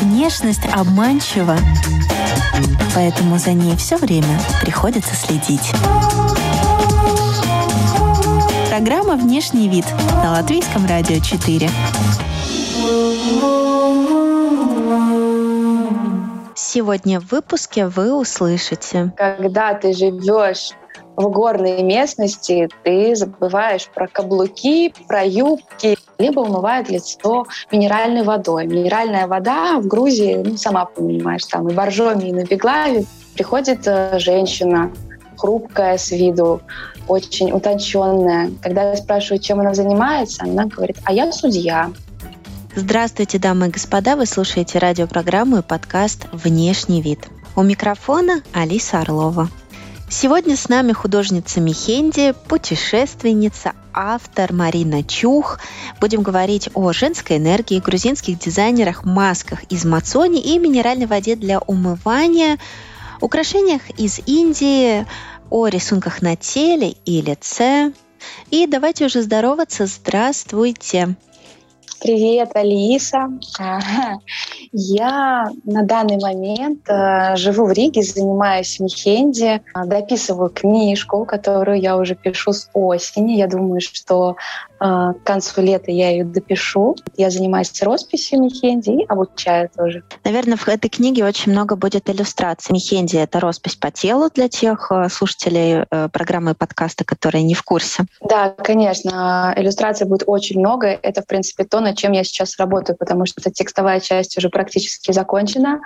Внешность обманчива, поэтому за ней все время приходится следить. Программа «Внешний вид» на Латвийском радио 4. Сегодня в выпуске вы услышите. Когда ты живешь в горной местности, ты забываешь про каблуки, про юбки, либо умывает лицо минеральной водой. Минеральная вода в Грузии, ну, сама понимаешь, там и в Боржоме, и на Беглаве приходит э, женщина, хрупкая с виду, очень утонченная. Когда я спрашиваю, чем она занимается, она говорит, а я судья. Здравствуйте, дамы и господа, вы слушаете радиопрограмму и подкаст «Внешний вид». У микрофона Алиса Орлова. Сегодня с нами художница Михенди, путешественница, автор Марина Чух. Будем говорить о женской энергии, грузинских дизайнерах, масках из мацони и минеральной воде для умывания, украшениях из Индии, о рисунках на теле и лице. И давайте уже здороваться. Здравствуйте. Привет, Алиса. Я на данный момент э, живу в Риге, занимаюсь мехенди, дописываю книжку, которую я уже пишу с осени. Я думаю, что к концу лета я ее допишу. Я занимаюсь росписью Мехенди и обучаю тоже. Наверное, в этой книге очень много будет иллюстраций. Мехенди — это роспись по телу для тех э, слушателей э, программы подкаста, которые не в курсе. Да, конечно. Иллюстраций будет очень много. Это, в принципе, то, над чем я сейчас работаю, потому что текстовая часть уже практически закончена,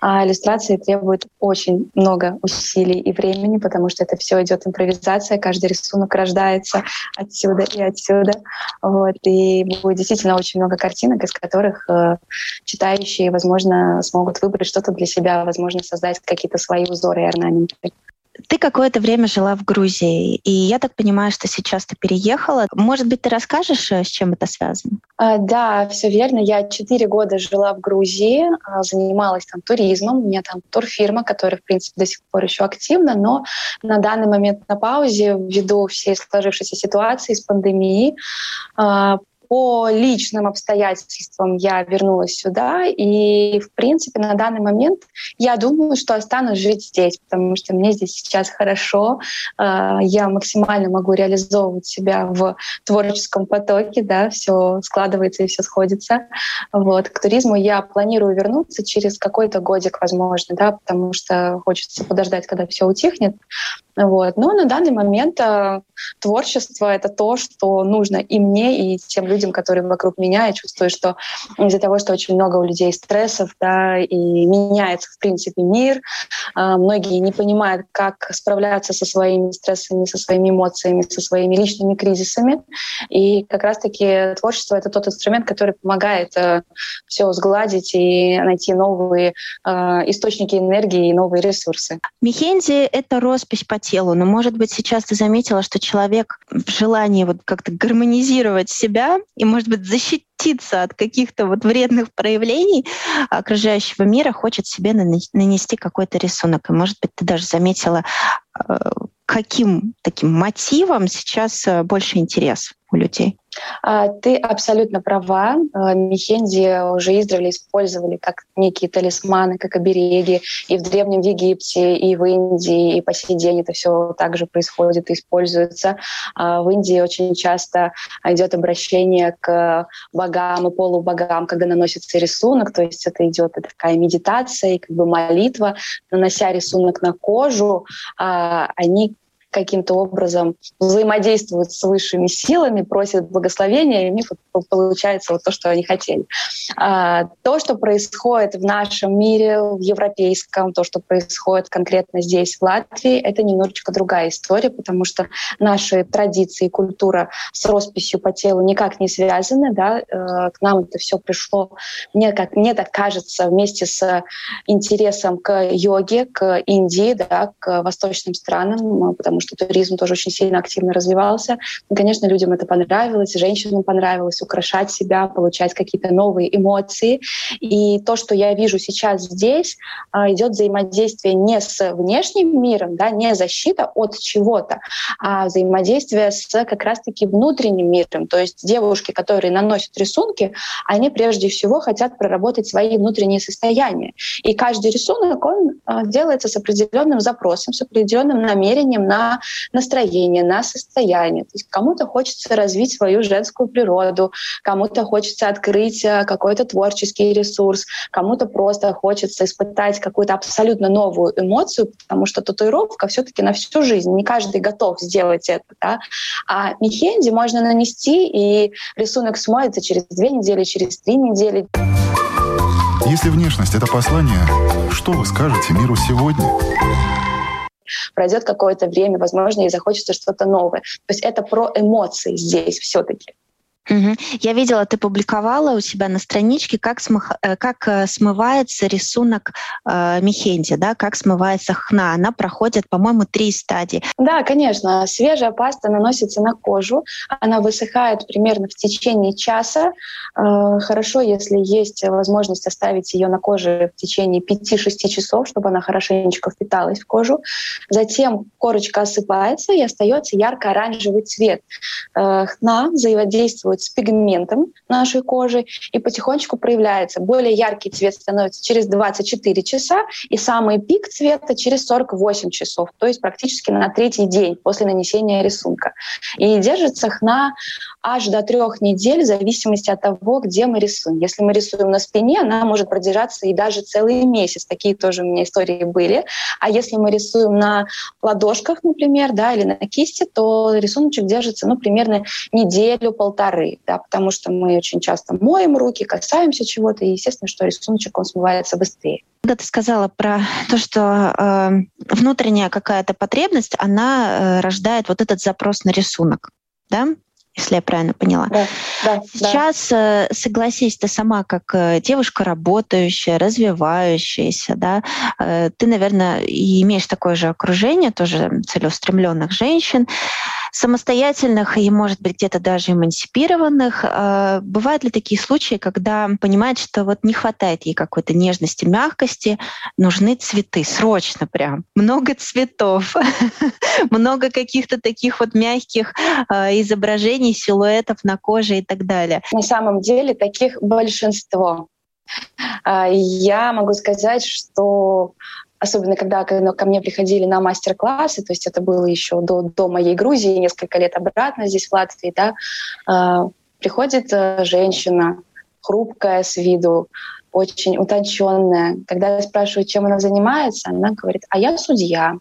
а иллюстрации требуют очень много усилий и времени, потому что это все идет импровизация, каждый рисунок рождается отсюда и отсюда года. Вот, и будет действительно очень много картинок, из которых э, читающие, возможно, смогут выбрать что-то для себя, возможно, создать какие-то свои узоры и орнаменты. Ты какое-то время жила в Грузии, и я так понимаю, что сейчас ты переехала. Может быть, ты расскажешь, э, с чем это связано? А, да, все верно. Я четыре года жила в Грузии, а, занималась там туризмом. У меня там турфирма, которая, в принципе, до сих пор еще активна, но на данный момент на паузе ввиду всей сложившейся ситуации с пандемией а, по личным обстоятельствам я вернулась сюда, и, в принципе, на данный момент я думаю, что останусь жить здесь, потому что мне здесь сейчас хорошо, а, я максимально могу реализовывать себя в творческом потоке, да, все складывается и все сходится. Вот. К туризму я планирую вернуться через какой-то годик, возможно, да, потому что хочется подождать, когда все утихнет. Вот. Но на данный момент э, творчество — это то, что нужно и мне, и тем людям, которые вокруг меня. Я чувствую, что из-за того, что очень много у людей стрессов, да, и меняется, в принципе, мир, э, многие не понимают, как справляться со своими стрессами, со своими эмоциями, со своими личными кризисами. И как раз-таки творчество — это тот инструмент, который помогает э, все сгладить и найти новые э, источники энергии и новые ресурсы. Мехенди — это роспись по телу. Но, может быть, сейчас ты заметила, что человек в желании вот как-то гармонизировать себя и, может быть, защититься от каких-то вот вредных проявлений окружающего мира, хочет себе нанести какой-то рисунок. И, может быть, ты даже заметила, э, каким таким мотивом сейчас э, больше интерес у людей? А, ты абсолютно права. А, Мехенди уже издревле использовали как некие талисманы, как обереги. И в Древнем Египте, и в Индии, и по сей день это все также происходит и используется. А, в Индии очень часто идет обращение к богам и полубогам, когда наносится рисунок, то есть это идет такая медитация и как бы молитва. Нанося рисунок на кожу, они каким-то образом взаимодействуют с высшими силами, просят благословения, и у них получается вот то, что они хотели. А, то, что происходит в нашем мире, в европейском, то, что происходит конкретно здесь, в Латвии, это немножечко другая история, потому что наши традиции и культура с росписью по телу никак не связаны. Да? Э, к нам это все пришло, мне, как, мне так кажется, вместе с интересом к йоге, к Индии, да, к восточным странам, потому что туризм тоже очень сильно активно развивался. И, конечно, людям это понравилось, женщинам понравилось украшать себя, получать какие-то новые эмоции. И то, что я вижу сейчас здесь, а, идет взаимодействие не с внешним миром, да, не защита от чего-то, а взаимодействие с как раз-таки внутренним миром. То есть девушки, которые наносят рисунки, они прежде всего хотят проработать свои внутренние состояния. И каждый рисунок, он а, делается с определенным запросом, с определенным намерением на настроение, на состояние. То есть кому-то хочется развить свою женскую природу, кому-то хочется открыть а, какой-то творческий ресурс, кому-то просто хочется испытать какую-то абсолютно новую эмоцию, потому что татуировка все-таки на всю жизнь. Не каждый готов сделать это. Да? А мехенди можно нанести, и рисунок смоется через две недели, через три недели. Если внешность — это послание, что вы скажете миру сегодня? Пройдет какое-то время, возможно, и захочется что-то новое. То есть это про эмоции здесь все-таки. Угу. Я видела, ты публиковала у себя на страничке, как, смых, э, как э, смывается рисунок э, Мехенди, да, как смывается хна. Она проходит, по-моему, три стадии. Да, конечно. Свежая паста наносится на кожу. Она высыхает примерно в течение часа. Э, хорошо, если есть возможность оставить ее на коже в течение 5-6 часов, чтобы она хорошенечко впиталась в кожу. Затем корочка осыпается и остается ярко-оранжевый цвет. Э, хна взаимодействует взаимодействует с пигментом нашей кожи и потихонечку проявляется. Более яркий цвет становится через 24 часа, и самый пик цвета через 48 часов, то есть практически на третий день после нанесения рисунка. И держится хна аж до трех недель в зависимости от того, где мы рисуем. Если мы рисуем на спине, она может продержаться и даже целый месяц. Такие тоже у меня истории были. А если мы рисуем на ладошках, например, да, или на кисти, то рисуночек держится ну, примерно неделю-полторы, да, потому что мы очень часто моем руки, касаемся чего-то, и естественно, что рисуночек он смывается быстрее. Когда ты сказала про то, что э, внутренняя какая-то потребность, она э, рождает вот этот запрос на рисунок, да? если я правильно поняла. Да, да, Сейчас, да. Э, согласись, ты сама как э, девушка работающая, развивающаяся, да, э, ты, наверное, и имеешь такое же окружение, тоже целеустремленных женщин самостоятельных и, может быть, где-то даже эмансипированных. А, бывают ли такие случаи, когда понимает, что вот не хватает ей какой-то нежности, мягкости, нужны цветы, срочно прям. Много цветов, много каких-то таких вот мягких а, изображений, силуэтов на коже и так далее. На самом деле таких большинство. А, я могу сказать, что особенно когда ко мне приходили на мастер-классы, то есть это было еще до, до моей Грузии, несколько лет обратно здесь, в Латвии, да, э, приходит э, женщина, хрупкая с виду, очень утонченная. Когда я спрашиваю, чем она занимается, она говорит, а я судья.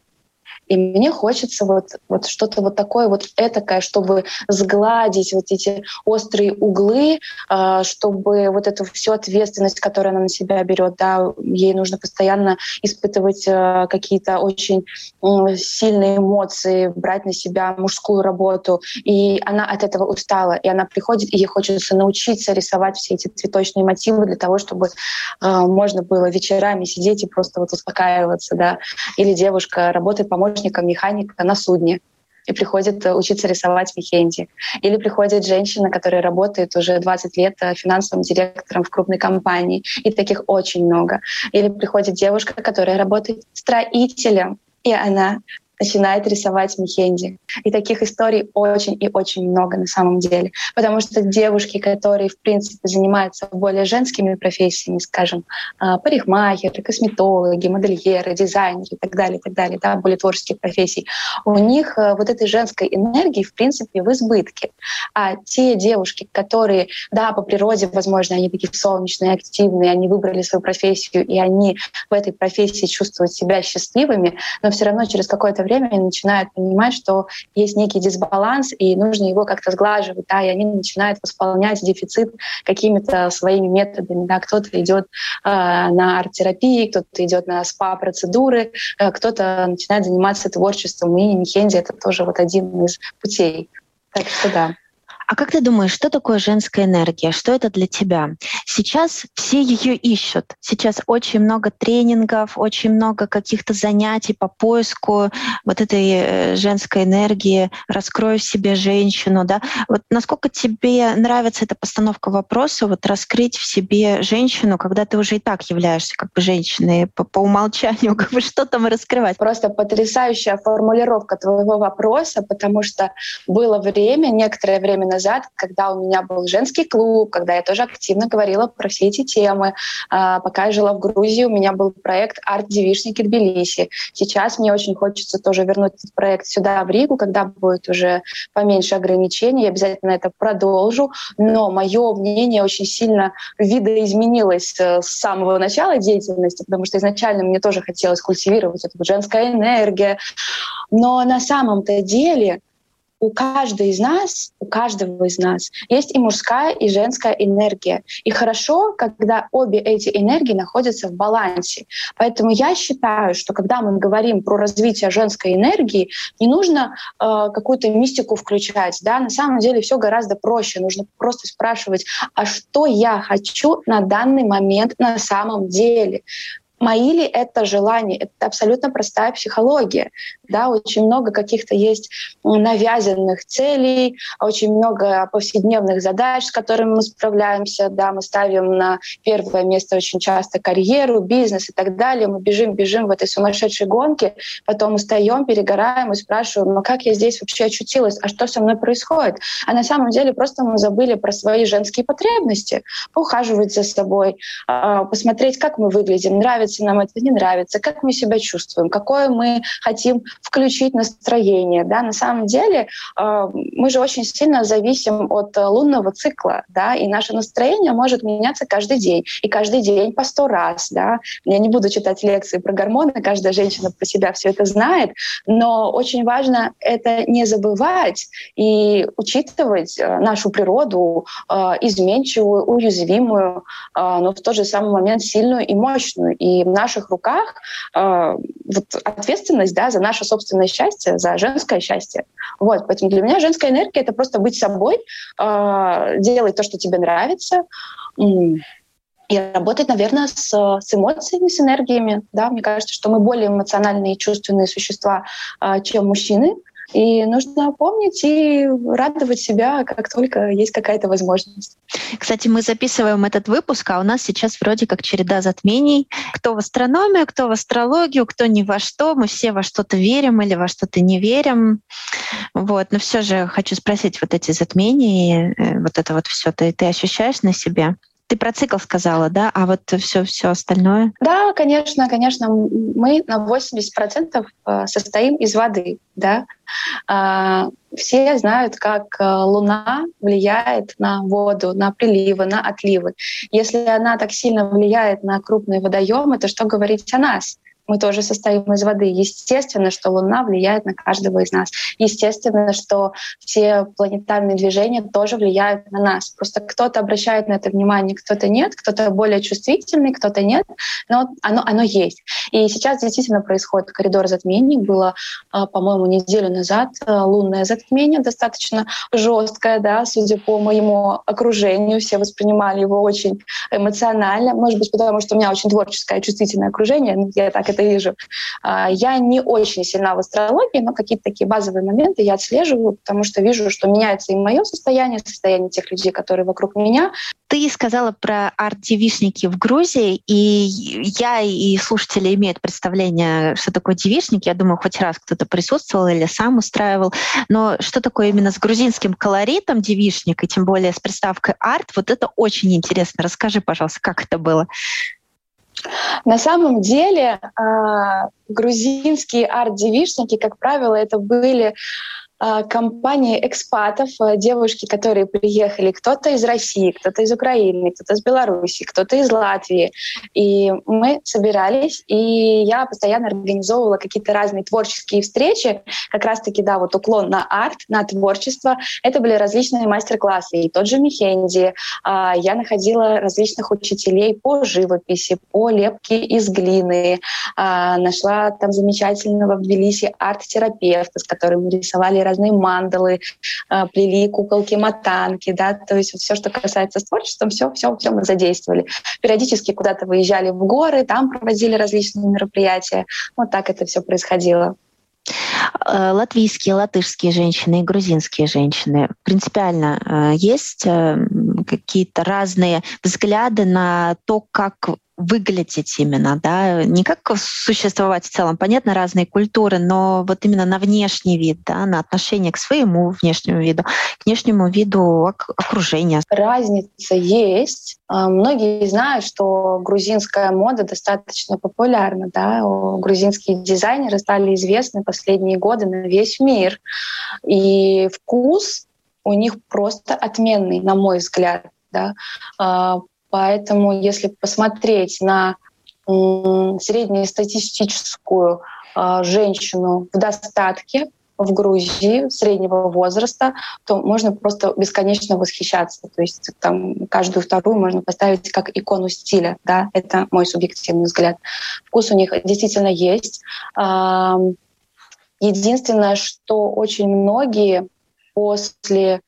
И мне хочется вот, вот что-то вот такое вот этакое, чтобы сгладить вот эти острые углы, а, чтобы вот эту всю ответственность, которую она на себя берет, да, ей нужно постоянно испытывать а, какие-то очень сильные эмоции, брать на себя мужскую работу. И она от этого устала. И она приходит, и ей хочется научиться рисовать все эти цветочные мотивы для того, чтобы а, можно было вечерами сидеть и просто вот успокаиваться, да. Или девушка работает помощником помощника механика на судне и приходит э, учиться рисовать Мехенди. Или приходит женщина, которая работает уже 20 лет э, финансовым директором в крупной компании. И таких очень много. Или приходит девушка, которая работает строителем, и она начинает рисовать Мехенди. И таких историй очень и очень много на самом деле. Потому что девушки, которые, в принципе, занимаются более женскими профессиями, скажем, а, парикмахеры, косметологи, модельеры, дизайнеры и так далее, и так далее, да, более творческие профессии, у них э, вот этой женской энергии, в принципе, в избытке. А те девушки, которые, да, по природе, возможно, они такие солнечные, активные, они выбрали свою профессию, и они в этой профессии чувствуют себя счастливыми, но все равно через какое-то время время начинают понимать, что есть некий дисбаланс, и нужно его как-то сглаживать, да, и они начинают восполнять дефицит какими-то своими методами. Да. Кто-то идет э, на арт-терапии, кто-то идет на спа-процедуры, э, кто-то начинает заниматься творчеством, и Нихенди — это тоже вот один из путей. Так что да. А как ты думаешь, что такое женская энергия? Что это для тебя? Сейчас все ее ищут. Сейчас очень много тренингов, очень много каких-то занятий по поиску вот этой э, женской энергии. Раскрой в себе женщину, да? Вот насколько тебе нравится эта постановка вопроса, вот раскрыть в себе женщину, когда ты уже и так являешься как бы женщиной по, по умолчанию, как бы что там раскрывать? Просто потрясающая формулировка твоего вопроса, потому что было время, некоторое время назад, когда у меня был женский клуб, когда я тоже активно говорила про все эти темы. А, пока я жила в Грузии, у меня был проект «Арт-девишники Тбилиси». Сейчас мне очень хочется тоже вернуть этот проект сюда, в Ригу, когда будет уже поменьше ограничений. Я обязательно это продолжу. Но мое мнение очень сильно видоизменилось э, с самого начала деятельности, потому что изначально мне тоже хотелось культивировать эту женская энергия. Но на самом-то деле у каждой из нас, у каждого из нас есть и мужская, и женская энергия. И хорошо, когда обе эти энергии находятся в балансе. Поэтому я считаю, что когда мы говорим про развитие женской энергии, не нужно э, какую-то мистику включать. Да? На самом деле все гораздо проще. Нужно просто спрашивать, а что я хочу на данный момент на самом деле? Мои ли это желания? Это абсолютно простая психология. Да, очень много каких-то есть навязанных целей, очень много повседневных задач, с которыми мы справляемся. Да, мы ставим на первое место очень часто карьеру, бизнес и так далее. Мы бежим, бежим в этой сумасшедшей гонке, потом устаем, перегораем и спрашиваем, ну как я здесь вообще очутилась, а что со мной происходит? А на самом деле просто мы забыли про свои женские потребности, поухаживать за собой, а, посмотреть, как мы выглядим, нравится нравится нам это, не нравится, как мы себя чувствуем, какое мы хотим включить настроение. Да? На самом деле э, мы же очень сильно зависим от э, лунного цикла, да? и наше настроение может меняться каждый день, и каждый день по сто раз. Да? Я не буду читать лекции про гормоны, каждая женщина про себя все это знает, но очень важно это не забывать и учитывать э, нашу природу, изменчивую, уязвимую, но в тот же самый момент сильную и мощную. И в наших руках э, вот ответственность да, за наше собственное счастье, за женское счастье. Вот, поэтому для меня женская энергия — это просто быть собой, э, делать то, что тебе нравится, и работать, наверное, с, с эмоциями, с энергиями. Да? Мне кажется, что мы более эмоциональные и чувственные существа, э, чем мужчины. И нужно помнить и радовать себя, как только есть какая-то возможность. Кстати, мы записываем этот выпуск, а у нас сейчас вроде как череда затмений. Кто в астрономию, кто в астрологию, кто ни во что. Мы все во что-то верим или во что-то не верим. Вот. Но все же хочу спросить, вот эти затмения, э, вот это вот все, ты, ты ощущаешь на себе? Ты про цикл сказала, да? А вот все, все остальное? Да, конечно, конечно. Мы на 80% э, состоим из воды, да. А, все знают, как э, Луна влияет на воду, на приливы, на отливы. Если она так сильно влияет на крупные водоемы, то что говорить о нас? Мы тоже состоим из воды. Естественно, что Луна влияет на каждого из нас. Естественно, что все планетарные движения тоже влияют на нас. Просто кто-то обращает на это внимание, кто-то нет, кто-то более чувствительный, кто-то нет, но оно, оно есть. И сейчас действительно происходит коридор затмений. Было, а, по-моему, неделю назад а, лунное затмение, достаточно жесткое, да, судя по моему окружению. Все воспринимали его очень эмоционально. Может быть, потому что у меня очень творческое, чувствительное окружение. Я так это вижу. А, я не очень сильна в астрологии, но какие-то такие базовые моменты я отслеживаю, потому что вижу, что меняется и мое состояние, состояние тех людей, которые вокруг меня. Ты сказала про арт-девишники в Грузии, и я и слушатели имеют представление, что такое девишник. Я думаю, хоть раз кто-то присутствовал или сам устраивал. Но что такое именно с грузинским колоритом девишник, и тем более с приставкой арт, вот это очень интересно. Расскажи, пожалуйста, как это было? На самом деле а, грузинские арт-девишники, как правило, это были а, компании экспатов, а, девушки, которые приехали, кто-то из России, кто-то из Украины, кто-то из Беларуси, кто-то из Латвии. И мы собирались, и я постоянно организовывала какие-то разные творческие встречи, как раз-таки, да, вот уклон на арт, на творчество. Это были различные мастер-классы. И тот же Мехенди. А, я находила различных учителей по живописи, по лепке из глины. Нашла там замечательного в Тбилиси арт-терапевта, с которым мы рисовали разные мандалы, э, плели куколки, матанки, да, то есть все, что касается с творчеством, все, все, все мы задействовали. Периодически куда-то выезжали в горы, там проводили различные мероприятия. Вот так это все происходило. Э, латвийские, латышские женщины и грузинские женщины. Принципиально э, есть э, какие-то разные взгляды на то, как выглядеть именно, да, не как существовать в целом. Понятно, разные культуры, но вот именно на внешний вид, да, на отношение к своему внешнему виду, к внешнему виду окружения. Разница есть. А, многие знают, что грузинская мода достаточно популярна, да, грузинские дизайнеры стали известны последние годы на весь мир. И вкус у них просто отменный, на мой взгляд. Да. А, Поэтому если посмотреть на среднестатистическую а, женщину в достатке в Грузии среднего возраста, то можно просто бесконечно восхищаться. То есть там каждую вторую можно поставить как икону стиля. Да? Это мой субъективный взгляд. Вкус у них действительно есть. Единственное, что очень многие после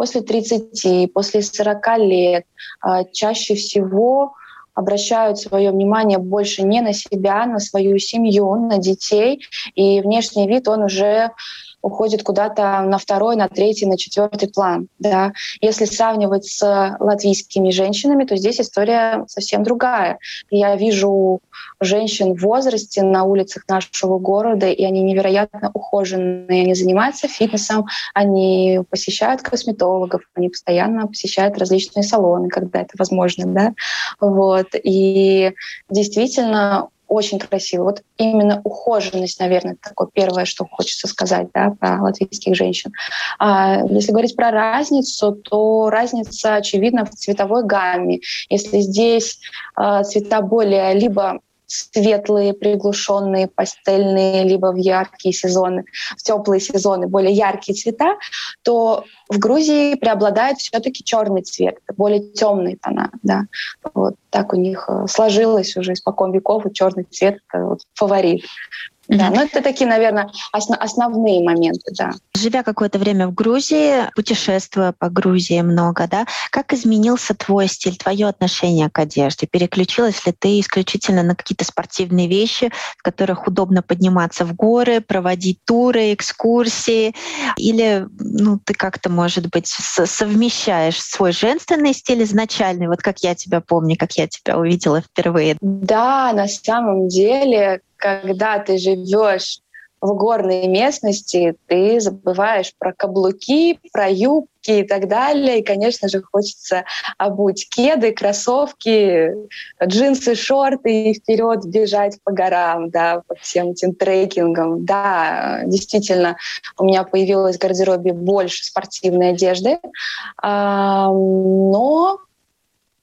после 30, после 40 лет а, чаще всего обращают свое внимание больше не на себя, на свою семью, на детей, и внешний вид он уже уходит куда-то на второй, на третий, на четвертый план. Да. Если сравнивать с латвийскими женщинами, то здесь история совсем другая. Я вижу женщин в возрасте на улицах нашего города, и они невероятно ухоженные. Они занимаются фитнесом, они посещают косметологов, они постоянно посещают различные салоны, когда это возможно. Да? Вот. И действительно очень красиво. Вот именно ухоженность, наверное, такое первое, что хочется сказать да, про латвийских женщин. А если говорить про разницу, то разница очевидна в цветовой гамме. Если здесь а, цвета более либо светлые, приглушенные, пастельные, либо в яркие сезоны, в теплые сезоны более яркие цвета, то в Грузии преобладает все-таки черный цвет, более темные тона. Да. Вот так у них э, сложилось уже испокон веков, и черный цвет — это вот фаворит. Да, ну это такие, наверное, основ, основные моменты, да. Живя какое-то время в Грузии, путешествуя по Грузии много, да, как изменился твой стиль, твое отношение к одежде? Переключилась ли ты исключительно на какие-то спортивные вещи, в которых удобно подниматься в горы, проводить туры, экскурсии? Или ну, ты как-то, может быть, совмещаешь свой женственный стиль изначальный, вот как я тебя помню, как я тебя увидела впервые? Да, на самом деле, когда ты живешь в горной местности, ты забываешь про каблуки, про юбки и так далее. И, конечно же, хочется обуть кеды, кроссовки, джинсы, шорты и вперед бежать по горам, да, по всем этим трекингам. Да, действительно, у меня появилось в гардеробе больше спортивной одежды. Но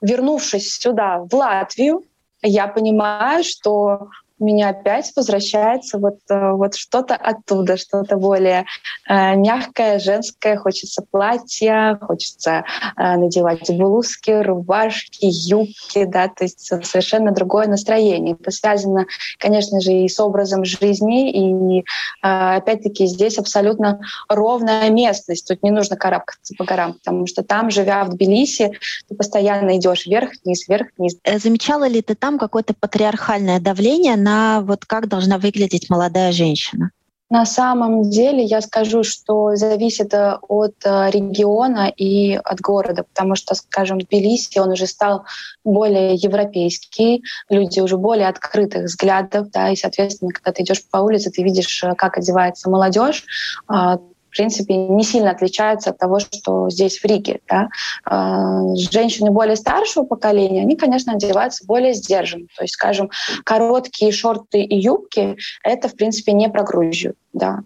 вернувшись сюда, в Латвию, я понимаю, что меня опять возвращается вот, э, вот что-то оттуда, что-то более э, мягкое, женское. Хочется платья, хочется э, надевать блузки, рубашки, юбки, да, то есть совершенно другое настроение. Это связано, конечно же, и с образом жизни, и э, опять-таки здесь абсолютно ровная местность. Тут не нужно карабкаться по горам, потому что там, живя в Тбилиси, ты постоянно идешь вверх-вниз, вверх-вниз. Э, замечала ли ты там какое-то патриархальное давление на вот как должна выглядеть молодая женщина? На самом деле я скажу, что зависит э, от э, региона и от города, потому что, скажем, Тбилиси, он уже стал более европейский, люди уже более открытых взглядов, да, и, соответственно, когда ты идешь по улице, ты видишь, э, как одевается молодежь, а, в принципе, не сильно отличается от того, что здесь в Риге. Да? А, женщины более старшего поколения, они, конечно, одеваются более сдержанно. То есть, скажем, короткие шорты и юбки — это, в принципе, не про Грузию. Да.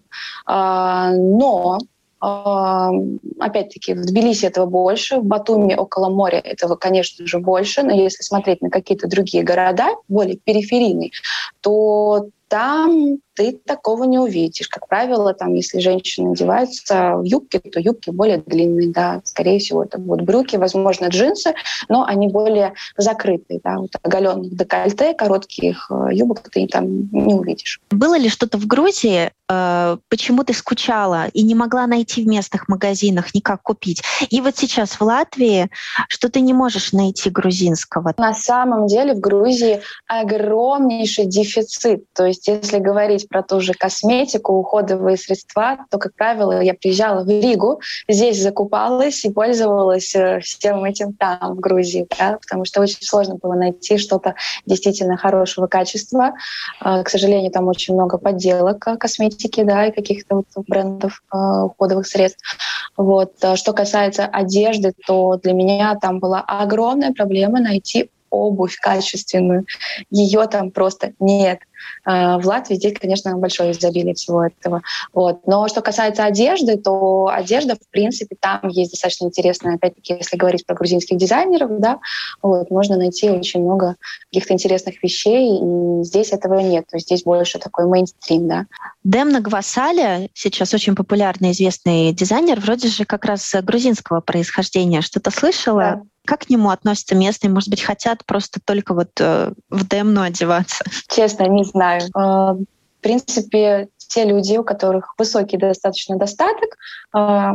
А, но а, опять-таки, в Тбилиси этого больше, в Батуми около моря этого, конечно же, больше, но если смотреть на какие-то другие города, более периферийные, то там ты такого не увидишь. Как правило, там, если женщины одеваются в юбки, то юбки более длинные, да, скорее всего, это будут брюки, возможно, джинсы, но они более закрытые, да, вот оголенных декольте, коротких э, юбок ты там не увидишь. Было ли что-то в Грузии, э, почему ты скучала и не могла найти в местных магазинах никак купить? И вот сейчас в Латвии, что ты не можешь найти грузинского? На самом деле в Грузии огромнейший дефицит. То есть если говорить про ту же косметику, уходовые средства, то, как правило, я приезжала в Ригу, здесь закупалась и пользовалась э, всем этим там, в Грузии, да, потому что очень сложно было найти что-то действительно хорошего качества. Э, к сожалению, там очень много подделок э, косметики, да, и каких-то вот брендов уходовых средств. Вот. Что касается одежды, то для меня там была огромная проблема найти обувь качественную. Ее там просто нет. А, в Латвии здесь, конечно, большое изобилие всего этого. Вот. Но что касается одежды, то одежда, в принципе, там есть достаточно интересная, опять-таки, если говорить про грузинских дизайнеров, да, вот, можно найти очень много каких-то интересных вещей, и здесь этого нет. То есть здесь больше такой мейнстрим, да. Демна Гвасаля, сейчас очень популярный известный дизайнер, вроде же как раз грузинского происхождения. Что-то слышала? Да. Как к нему относятся местные? Может быть, хотят просто только вот э, в демну одеваться? Честно, не знаю. Э, в принципе, те люди, у которых высокий достаточно достаток, э,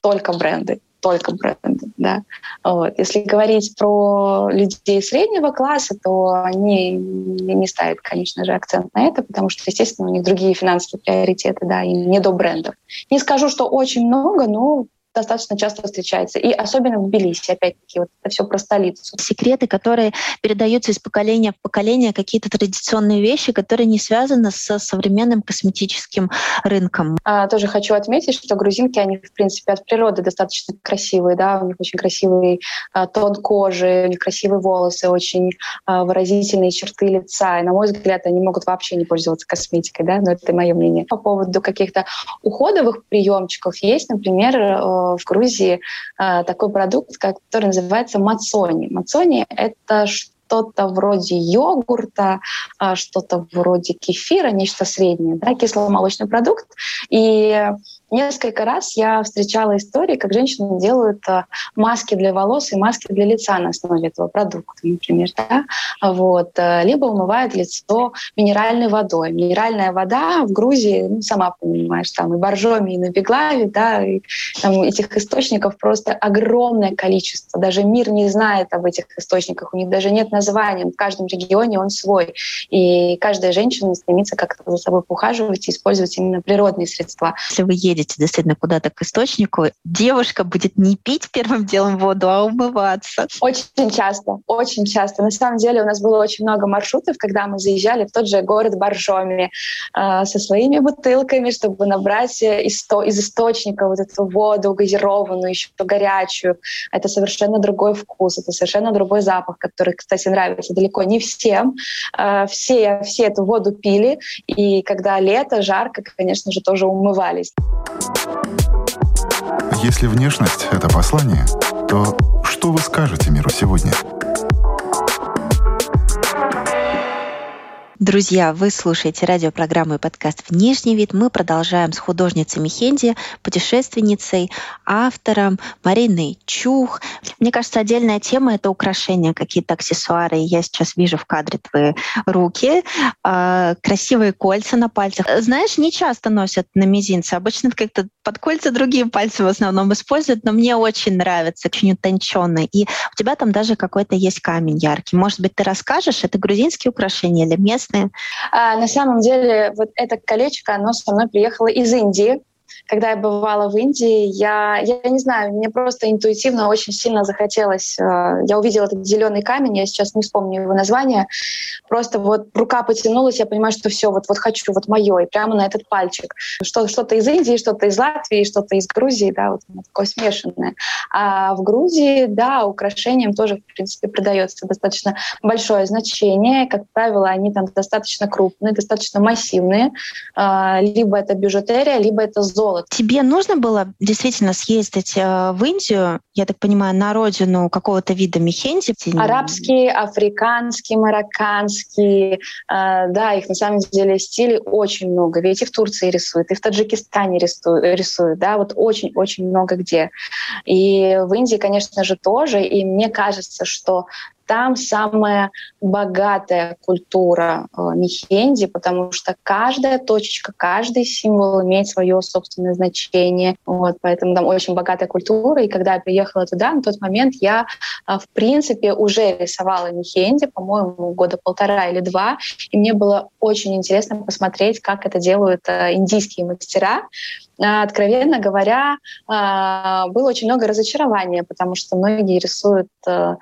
только бренды только бренды, да. Вот. Если говорить про людей среднего класса, то они не ставят, конечно же, акцент на это, потому что, естественно, у них другие финансовые приоритеты, да, и не до брендов. Не скажу, что очень много, но достаточно часто встречается. И особенно в Тбилиси, опять-таки, вот это все про столицу. Секреты, которые передаются из поколения в поколение, какие-то традиционные вещи, которые не связаны с современным косметическим рынком. А, тоже хочу отметить, что грузинки, они, в принципе, от природы достаточно красивые, да, у них очень красивый а, тон кожи, у них красивые волосы, очень а, выразительные черты лица. И, на мой взгляд, они могут вообще не пользоваться косметикой, да, но это мое мнение. По поводу каких-то уходовых приемчиков есть, например, э, в Грузии э, такой продукт, который называется мацони. Мацони — это что-то вроде йогурта, а, что-то вроде кефира, нечто среднее, да, кисломолочный продукт. И Несколько раз я встречала истории, как женщины делают э, маски для волос и маски для лица на основе этого продукта, например. Да? Вот. Э, либо умывают лицо минеральной водой. Минеральная вода в Грузии, ну, сама понимаешь, там и Боржоми, и на Беглаве, да, и там этих источников просто огромное количество. Даже мир не знает об этих источниках, у них даже нет названия. В каждом регионе он свой. И каждая женщина стремится как-то за собой ухаживать и использовать именно природные средства. Если вы едете едете действительно куда-то к источнику, девушка будет не пить первым делом воду, а умываться. Очень часто, очень часто. На самом деле у нас было очень много маршрутов, когда мы заезжали в тот же город Боржоми э, со своими бутылками, чтобы набрать из, из источника вот эту воду газированную, еще горячую. Это совершенно другой вкус, это совершенно другой запах, который, кстати, нравится далеко не всем. Э, все, все эту воду пили, и когда лето, жарко, конечно же, тоже умывались. Если внешность — это послание, то что вы скажете миру сегодня? Друзья, вы слушаете радиопрограмму и подкаст «Внешний вид». Мы продолжаем с художницей Мехенди, путешественницей, автором Мариной Чух. Мне кажется, отдельная тема — это украшения, какие-то аксессуары. Я сейчас вижу в кадре твои руки, э, красивые кольца на пальцах. Знаешь, не часто носят на мизинце. Обычно как-то под кольца другие пальцы в основном используют, но мне очень нравится, очень утонченный. И у тебя там даже какой-то есть камень яркий. Может быть, ты расскажешь, это грузинские украшения или местные? Интересные? А, на самом деле, вот это колечко, оно со мной приехало из Индии когда я бывала в Индии, я, я не знаю, мне просто интуитивно очень сильно захотелось. Э, я увидела этот зеленый камень, я сейчас не вспомню его название. Просто вот рука потянулась, я понимаю, что все, вот, вот хочу, вот мое, и прямо на этот пальчик. Что, что-то из Индии, что-то из Латвии, что-то из Грузии, да, вот такое смешанное. А в Грузии, да, украшениям тоже, в принципе, придается достаточно большое значение. Как правило, они там достаточно крупные, достаточно массивные. А, либо это бижутерия, либо это золото. Тебе нужно было действительно съездить э, в Индию, я так понимаю, на родину какого-то вида мехенди? Арабские, африканские, марокканские, э, да, их на самом деле стилей очень много. Ведь и в Турции рисуют, и в Таджикистане рисуют, рисуют да, вот очень-очень много где. И в Индии, конечно же, тоже. И мне кажется, что там самая богатая культура э, Мехенди, потому что каждая точечка, каждый символ имеет свое собственное значение. Вот, поэтому там очень богатая культура. И когда я приехала туда, на тот момент я, э, в принципе, уже рисовала Мехенди, по-моему, года полтора или два. И мне было очень интересно посмотреть, как это делают э, индийские мастера. А, откровенно говоря, а, было очень много разочарования, потому что многие рисуют э,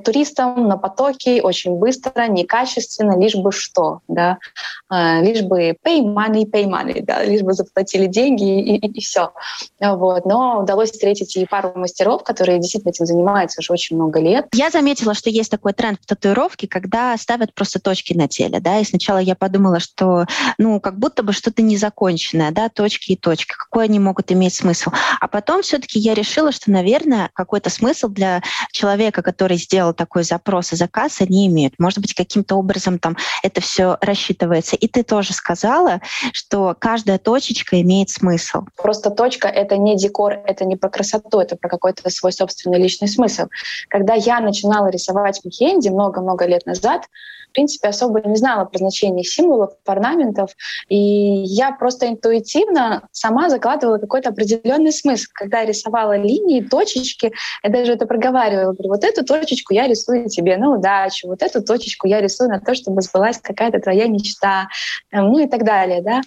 туристам на потоке очень быстро, некачественно, лишь бы что, да, а, лишь бы pay money, pay money, да, лишь бы заплатили деньги и, и, и все. Вот. Но удалось встретить и пару мастеров, которые действительно этим занимаются уже очень много лет. Я заметила, что есть такой тренд в татуировке, когда ставят просто точки на теле, да, и сначала я подумала, что, ну, как будто бы что-то незаконченное, да, точки и точки, какой они могут иметь смысл. А потом все-таки я решила, что, наверное, какой-то смысл для человека, который сделал такой запрос и заказ, они имеют. Может быть, каким-то образом там это все рассчитывается. И ты тоже сказала, что каждая точечка имеет смысл. Просто точка — это не декор, это не про красоту, это про какой-то свой собственный личный смысл. Когда я начинала рисовать Мехенди много-много лет назад, в принципе, особо не знала про значение символов, орнаментов, и я просто интуитивно сама закладывала какой-то определенный смысл. Когда я рисовала линии, точечки, я даже это проговаривала. Говорю, вот эту точечку я рисую тебе на удачу, вот эту точечку я рисую на то, чтобы сбылась какая-то твоя мечта, ну и так далее. Да?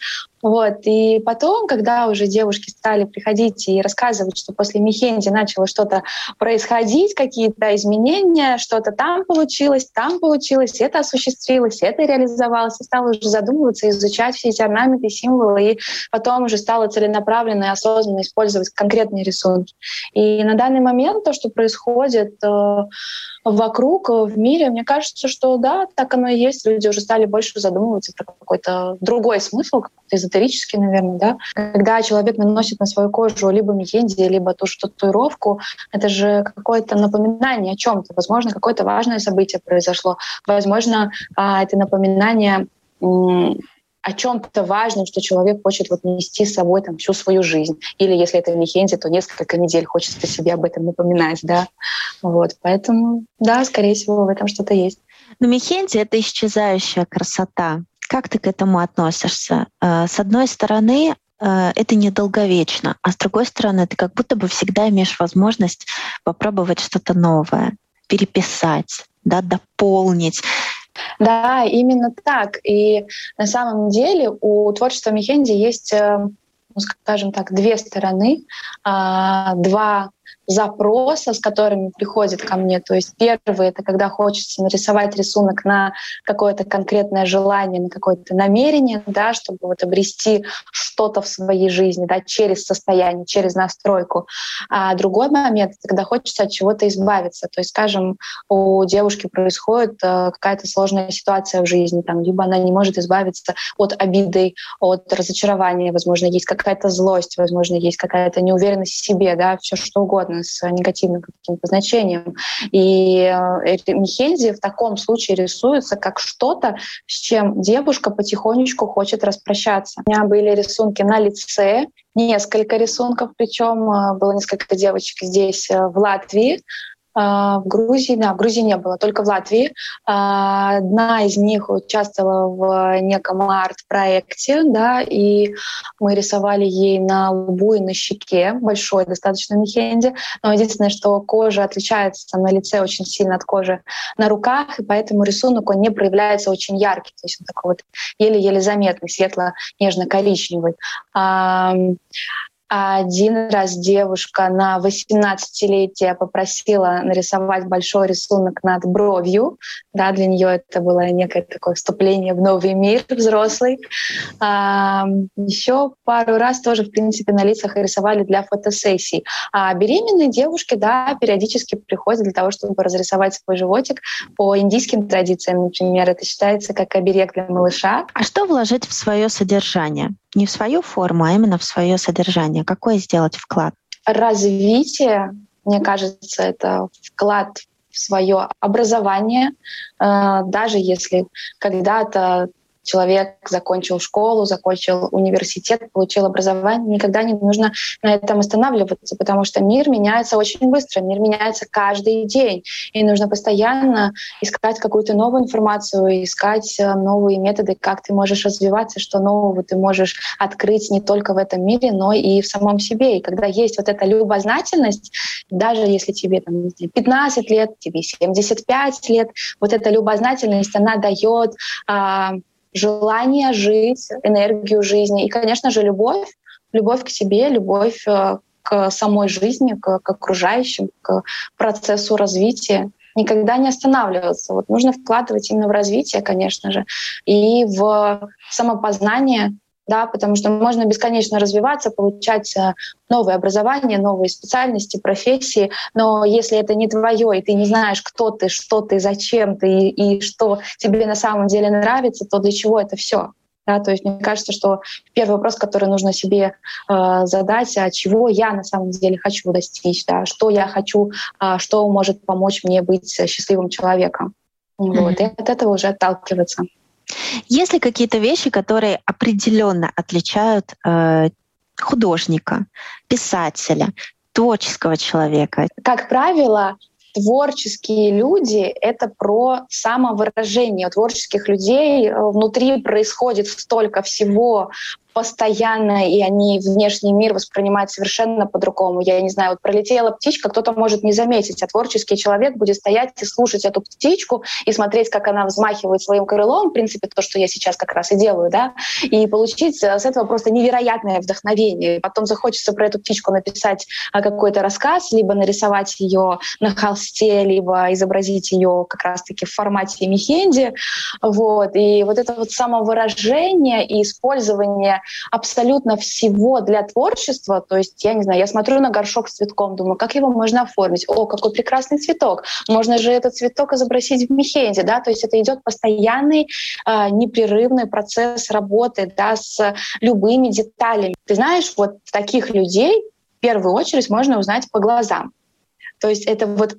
Вот. И потом, когда уже девушки стали приходить и рассказывать, что после Мехенди начало что-то происходить, какие-то изменения, что-то там получилось, там получилось, это осуществилось, это реализовалось, я стала уже задумываться, изучать все эти орнаменты, символы, и потом уже стала целенаправленно и осознанно использовать конкретные рисунки. И на данный момент то, что происходит э, вокруг, э, в мире, мне кажется, что да, так оно и есть. Люди уже стали больше задумываться про какой-то другой смысл, какой-то наверное, да. Когда человек наносит на свою кожу либо мехенди, либо ту же татуировку, это же какое-то напоминание о чем-то. Возможно, какое-то важное событие произошло. Возможно, а, это напоминание о чем-то важном, что человек хочет вот нести с собой там всю свою жизнь. Или если это не хенди, то несколько недель хочется себе об этом напоминать, да. Вот, поэтому, да, скорее всего, в этом что-то есть. Но мехенди — это исчезающая красота. Как ты к этому относишься? Э, с одной стороны, э, это недолговечно, а с другой стороны, ты как будто бы всегда имеешь возможность попробовать что-то новое, переписать, да, дополнить. Да, именно так. И на самом деле у творчества Мехенди есть, э, ну, скажем так, две стороны, а, два запроса, с которыми приходит ко мне. То есть первый — это когда хочется нарисовать рисунок на какое-то конкретное желание, на какое-то намерение, да, чтобы вот обрести что-то в своей жизни да, через состояние, через настройку. А другой момент — это когда хочется от чего-то избавиться. То есть, скажем, у девушки происходит э, какая-то сложная ситуация в жизни, там, либо она не может избавиться от обиды, от разочарования, возможно, есть какая-то злость, возможно, есть какая-то неуверенность в себе, да, все что угодно с негативным каким-то значением. И э, Михельди в таком случае рисуется как что-то, с чем девушка потихонечку хочет распрощаться. У меня были рисунки на лице, несколько рисунков, причем э, было несколько девочек здесь, э, в Латвии, в Грузии, да, в Грузии не было, только в Латвии. А, одна из них участвовала в неком арт-проекте, да, и мы рисовали ей на лбу и на щеке, большой достаточно мехенди. Но единственное, что кожа отличается на лице очень сильно от кожи на руках, и поэтому рисунок он не проявляется очень яркий, то есть он такой вот еле-еле заметный, светло-нежно-коричневый. Один раз девушка на 18-летие попросила нарисовать большой рисунок над бровью. Да, для нее это было некое такое вступление в новый мир взрослый. А, еще пару раз тоже, в принципе, на лицах рисовали для фотосессий. А беременные девушки, да, периодически приходят для того, чтобы разрисовать свой животик. По индийским традициям, например, это считается как оберег для малыша. А что вложить в свое содержание? Не в свою форму, а именно в свое содержание? Какой сделать вклад? Развитие, мне кажется, это вклад в свое образование, э, даже если когда-то человек закончил школу, закончил университет, получил образование, никогда не нужно на этом останавливаться, потому что мир меняется очень быстро, мир меняется каждый день, и нужно постоянно искать какую-то новую информацию, искать э, новые методы, как ты можешь развиваться, что нового ты можешь открыть не только в этом мире, но и в самом себе. И когда есть вот эта любознательность, даже если тебе там, 15 лет, тебе 75 лет, вот эта любознательность, она дает а, желание жить, энергию жизни и, конечно же, любовь, любовь к себе, любовь э, к самой жизни, к, к окружающим, к процессу развития. Никогда не останавливаться. Вот нужно вкладывать именно в развитие, конечно же, и в самопознание, да, потому что можно бесконечно развиваться, получать э, новое образование, новые специальности, профессии, но если это не твое, и ты не знаешь, кто ты, что ты, зачем ты и, и что тебе на самом деле нравится, то для чего это все? Да, то есть мне кажется, что первый вопрос, который нужно себе э, задать, а чего я на самом деле хочу достичь, да, что я хочу, э, что может помочь мне быть счастливым человеком. Mm-hmm. Вот, и от этого уже отталкиваться. Есть ли какие-то вещи, которые определенно отличают э, художника, писателя, творческого человека? Как правило, творческие люди — это про самовыражение. У творческих людей э, внутри происходит столько всего постоянно, и они внешний мир воспринимают совершенно по-другому. Я не знаю, вот пролетела птичка, кто-то может не заметить, а творческий человек будет стоять и слушать эту птичку и смотреть, как она взмахивает своим крылом, в принципе, то, что я сейчас как раз и делаю, да, и получить э, с этого просто невероятное вдохновение. Потом захочется про эту птичку написать э, какой-то рассказ, либо нарисовать ее на холсте, либо изобразить ее как раз-таки в формате мехенди. Вот. И вот это вот самовыражение и использование абсолютно всего для творчества. То есть, я не знаю, я смотрю на горшок с цветком, думаю, как его можно оформить? О, какой прекрасный цветок! Можно же этот цветок изобразить в мехенде, да? То есть это идет постоянный э, непрерывный процесс работы, да, с любыми деталями. Ты знаешь, вот таких людей в первую очередь можно узнать по глазам. То есть это вот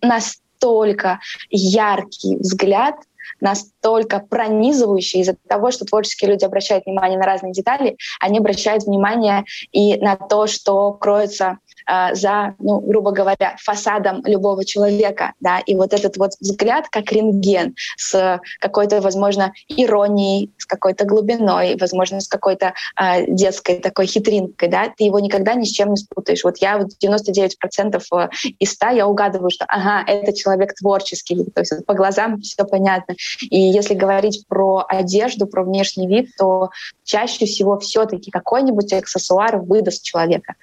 настолько яркий взгляд настолько пронизывающий из-за того, что творческие люди обращают внимание на разные детали, они обращают внимание и на то, что кроется э, за, ну, грубо говоря, фасадом любого человека, да, и вот этот вот взгляд как рентген с какой-то, возможно, иронией, с какой-то глубиной, возможно, с какой-то э, детской такой хитринкой, да, ты его никогда ни с чем не спутаешь. Вот я вот 99% э, из 100 я угадываю, что, ага, это человек творческий, то есть по глазам все понятно. И если говорить про одежду, про внешний вид, то чаще всего все-таки какой-нибудь аксессуар выдаст человека.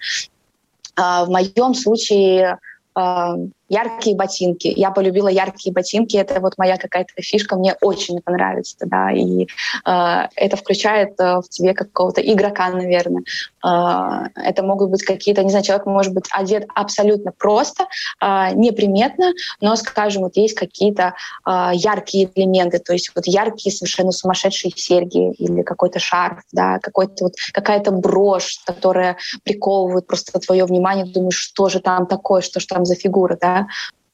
А в моем случае а, яркие ботинки. Я полюбила яркие ботинки. Это вот моя какая-то фишка. Мне очень это нравится, да. И э, это включает э, в тебе какого-то игрока, наверное. Э, это могут быть какие-то, не знаю, человек может быть одет абсолютно просто, э, неприметно, но, скажем, вот есть какие-то э, яркие элементы, то есть вот яркие совершенно сумасшедшие серьги или какой-то шарф, да, какой-то вот какая-то брошь, которая приковывает просто твое внимание. Думаешь, что же там такое, что же там за фигура, да.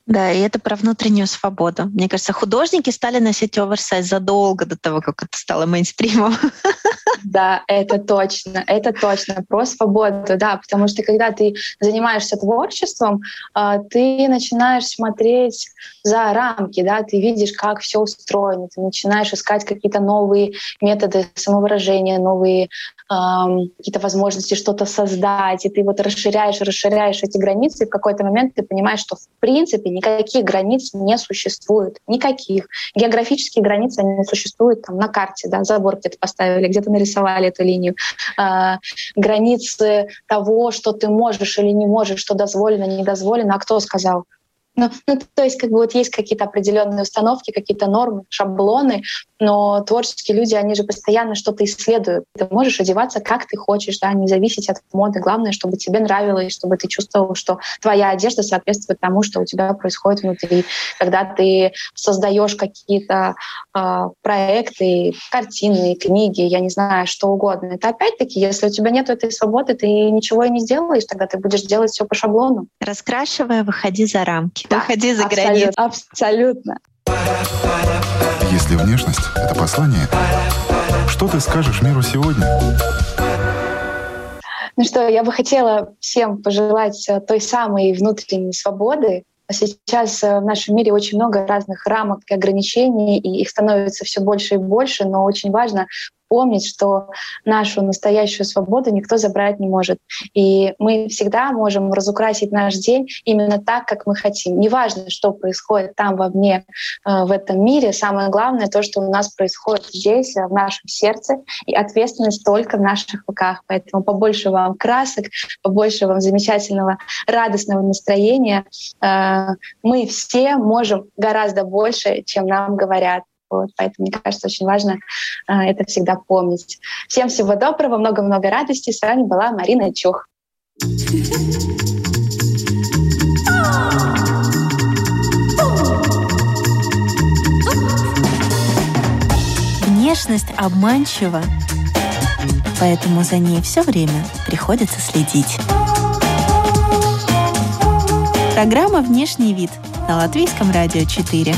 Да, и это про внутреннюю свободу. Мне кажется, художники стали носить оверсайз задолго до того, как это стало мейнстримом. Да, это точно, это точно, про свободу, да, потому что когда ты занимаешься творчеством, а, ты начинаешь смотреть за рамки, да, ты видишь, как все устроено, ты начинаешь искать какие-то новые методы самовыражения, новые какие-то возможности что-то создать, и ты вот расширяешь, расширяешь эти границы, и в какой-то момент ты понимаешь, что в принципе никаких границ не существует, никаких. Географические границы, они существуют там на карте, да, забор где-то поставили, где-то нарисовали эту линию. А, границы того, что ты можешь или не можешь, что дозволено, не дозволено, а кто сказал? Ну, ну, то есть, как бы вот есть какие-то определенные установки, какие-то нормы, шаблоны, но творческие люди, они же постоянно что-то исследуют. Ты можешь одеваться как ты хочешь, да, не зависеть от моды. Главное, чтобы тебе нравилось, чтобы ты чувствовал, что твоя одежда соответствует тому, что у тебя происходит внутри. Когда ты создаешь какие-то э, проекты, картины, книги, я не знаю, что угодно. Это опять-таки, если у тебя нет этой свободы, ты ничего и не сделаешь, тогда ты будешь делать все по шаблону. Раскрашивая, выходи за рамки. Да, выходи за абсолютно, границу. Абсолютно. Если внешность — это послание, что ты скажешь миру сегодня? Ну что, я бы хотела всем пожелать э, той самой внутренней свободы. Сейчас э, в нашем мире очень много разных рамок и ограничений, и их становится все больше и больше, но очень важно помнить, что нашу настоящую свободу никто забрать не может. И мы всегда можем разукрасить наш день именно так, как мы хотим. Неважно, что происходит там вовне, э, в этом мире, самое главное то, что у нас происходит здесь, э, в нашем сердце, и ответственность только в наших руках. Поэтому побольше вам красок, побольше вам замечательного, радостного настроения. Э, мы все можем гораздо больше, чем нам говорят. Вот, поэтому, мне кажется, очень важно э, это всегда помнить. Всем всего доброго, много-много радости. С вами была Марина Чух. Внешность обманчива, поэтому за ней все время приходится следить. Программа «Внешний вид» на Латвийском радио 4.